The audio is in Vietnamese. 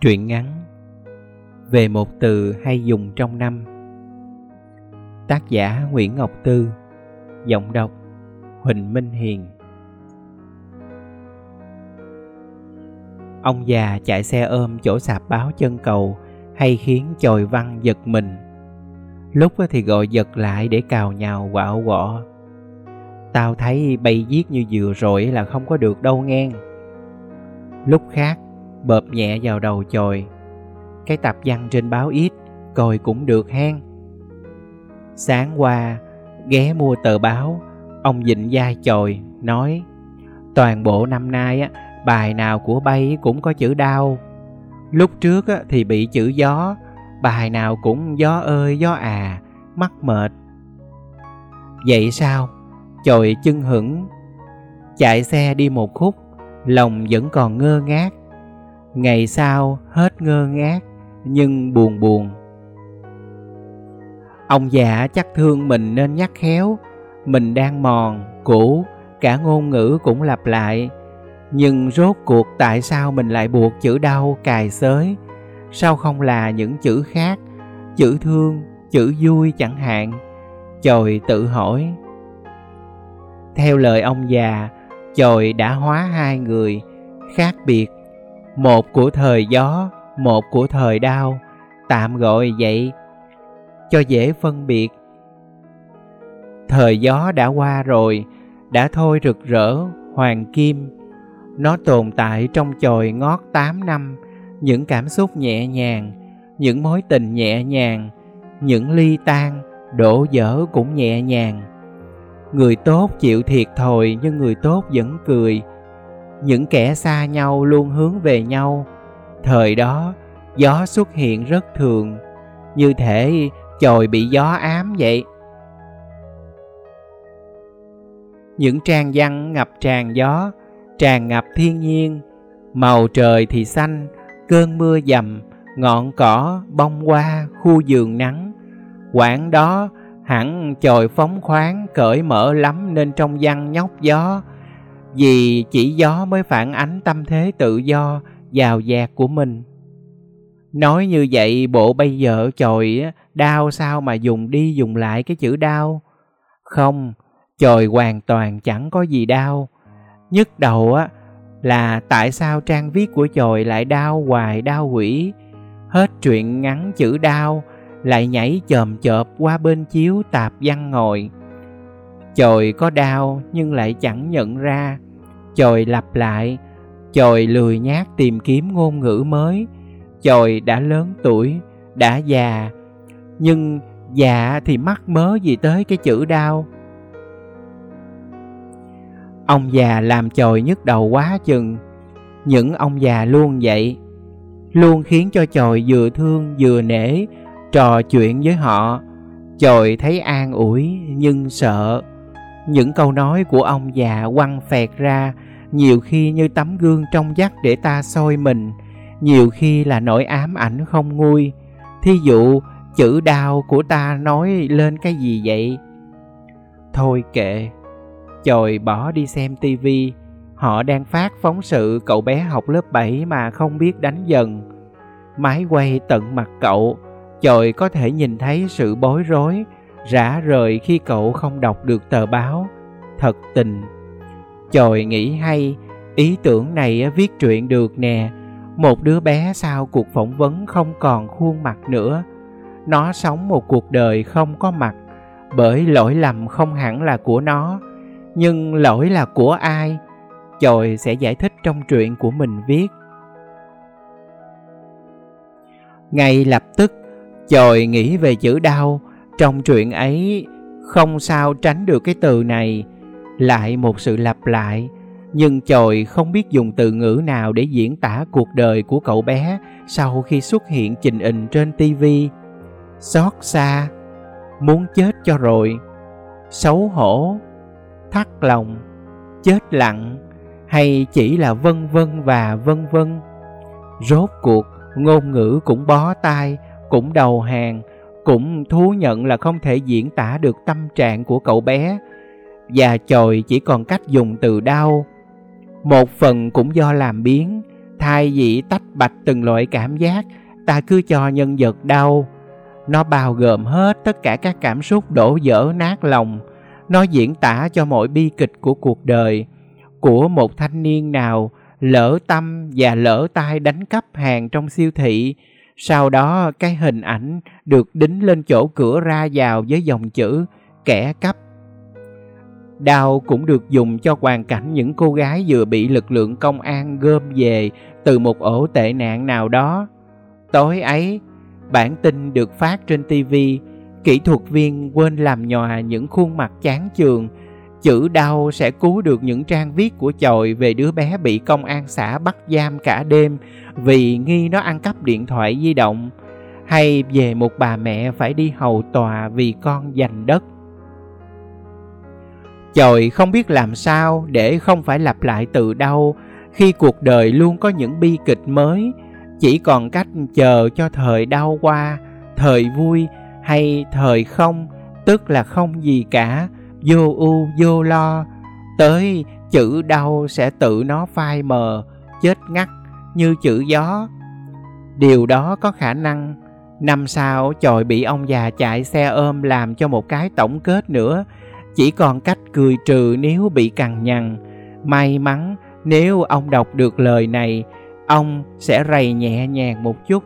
Truyện ngắn Về một từ hay dùng trong năm Tác giả Nguyễn Ngọc Tư Giọng đọc Huỳnh Minh Hiền Ông già chạy xe ôm chỗ sạp báo chân cầu hay khiến chồi văn giật mình. Lúc thì gọi giật lại để cào nhào quạo quọ. Tao thấy bay giết như vừa rồi là không có được đâu ngang. Lúc khác bợp nhẹ vào đầu chồi. Cái tập văn trên báo ít coi cũng được hen. Sáng qua ghé mua tờ báo ông dịnh vai chồi nói toàn bộ năm nay á bài nào của bay cũng có chữ đau. Lúc trước á, thì bị chữ gió bài nào cũng gió ơi gió à mắc mệt. Vậy sao? Chồi chân hững chạy xe đi một khúc lòng vẫn còn ngơ ngác ngày sau hết ngơ ngác, nhưng buồn buồn. Ông già chắc thương mình nên nhắc khéo, mình đang mòn, cũ, cả ngôn ngữ cũng lặp lại. Nhưng rốt cuộc tại sao mình lại buộc chữ đau cài xới? Sao không là những chữ khác, chữ thương, chữ vui chẳng hạn? Chồi tự hỏi. Theo lời ông già, chồi đã hóa hai người, khác biệt một của thời gió, một của thời đau. Tạm gọi vậy cho dễ phân biệt. Thời gió đã qua rồi, đã thôi rực rỡ, hoàng kim. Nó tồn tại trong chồi ngót tám năm. Những cảm xúc nhẹ nhàng, những mối tình nhẹ nhàng, những ly tan đổ dở cũng nhẹ nhàng. Người tốt chịu thiệt thòi, nhưng người tốt vẫn cười những kẻ xa nhau luôn hướng về nhau. Thời đó, gió xuất hiện rất thường. Như thể chồi bị gió ám vậy. Những trang văn ngập tràn gió, tràn ngập thiên nhiên. Màu trời thì xanh, cơn mưa dầm, ngọn cỏ bông hoa, khu vườn nắng. Quãng đó hẳn chồi phóng khoáng cởi mở lắm nên trong văn nhóc gió vì chỉ gió mới phản ánh tâm thế tự do, giàu dạt của mình. Nói như vậy, bộ bây giờ chồi đau sao mà dùng đi dùng lại cái chữ đau không, chồi hoàn toàn chẳng có gì đau nhức đầu á, là tại sao trang viết của chồi lại đau hoài đau quỷ hết chuyện ngắn chữ đau lại nhảy chồm chợp qua bên chiếu tạp văn ngồi chồi có đau nhưng lại chẳng nhận ra. Chồi lặp lại, chồi lười nhác tìm kiếm ngôn ngữ mới. Chồi đã lớn tuổi, đã già, nhưng già thì mắc mớ gì tới cái chữ đau. Ông già làm chồi nhức đầu quá chừng. Những ông già luôn vậy, luôn khiến cho chồi vừa thương vừa nể, trò chuyện với họ. Chồi thấy an ủi nhưng sợ những câu nói của ông già quăng phẹt ra, nhiều khi như tấm gương trong vắt để ta soi mình, nhiều khi là nỗi ám ảnh không nguôi. Thí dụ, chữ đau của ta nói lên cái gì vậy? Thôi kệ, chồi bỏ đi xem tivi họ đang phát phóng sự cậu bé học lớp 7 mà không biết đánh dần. Máy quay tận mặt cậu, chồi có thể nhìn thấy sự bối rối rã rời khi cậu không đọc được tờ báo. Thật tình. Chồi nghĩ hay, ý tưởng này viết truyện được nè. Một đứa bé sau cuộc phỏng vấn không còn khuôn mặt nữa. Nó sống một cuộc đời không có mặt, bởi lỗi lầm không hẳn là của nó, nhưng lỗi là của ai? Chồi sẽ giải thích trong truyện của mình viết. Ngay lập tức, chồi nghĩ về chữ đau trong chuyện ấy, không sao tránh được cái từ này, lại một sự lặp lại. Nhưng chồi không biết dùng từ ngữ nào để diễn tả cuộc đời của cậu bé sau khi xuất hiện trình hình trên tivi xót xa, muốn chết cho rồi. Xấu hổ, thắt lòng, chết lặng, hay chỉ là vân vân và vân vân. Rốt cuộc, ngôn ngữ cũng bó tay, cũng đầu hàng cũng thú nhận là không thể diễn tả được tâm trạng của cậu bé và chồi chỉ còn cách dùng từ đau một phần cũng do làm biến Thay vì tách bạch từng loại cảm giác, ta cứ cho nhân vật đau. Nó bao gồm hết tất cả các cảm xúc đổ vỡ nát lòng. Nó diễn tả cho mọi bi kịch của cuộc đời, của một thanh niên nào lỡ tâm và lỡ tay đánh cắp hàng trong siêu thị. Sau đó cái hình ảnh được đính lên chỗ cửa ra vào với dòng chữ kẻ cắp. Đao cũng được dùng cho hoàn cảnh những cô gái vừa bị lực lượng công an gom về từ một ổ tệ nạn nào đó. Tối ấy, bản tin được phát trên TV, kỹ thuật viên quên làm nhòa những khuôn mặt chán chường Chữ đau sẽ cứu được những trang viết của chòi về đứa bé bị công an xã bắt giam cả đêm vì nghi nó ăn cắp điện thoại di động hay về một bà mẹ phải đi hầu tòa vì con giành đất. Chòi không biết làm sao để không phải lặp lại từ đâu khi cuộc đời luôn có những bi kịch mới, chỉ còn cách chờ cho thời đau qua, thời vui hay thời không, tức là không gì cả vô ưu vô lo, tới chữ đau sẽ tự nó phai mờ, chết ngắt như chữ gió. Điều đó có khả năng, năm sau chòi bị ông già chạy xe ôm làm cho một cái tổng kết nữa. Chỉ còn cách cười trừ nếu bị cằn nhằn. May mắn, nếu ông đọc được lời này, ông sẽ rầy nhẹ nhàng một chút.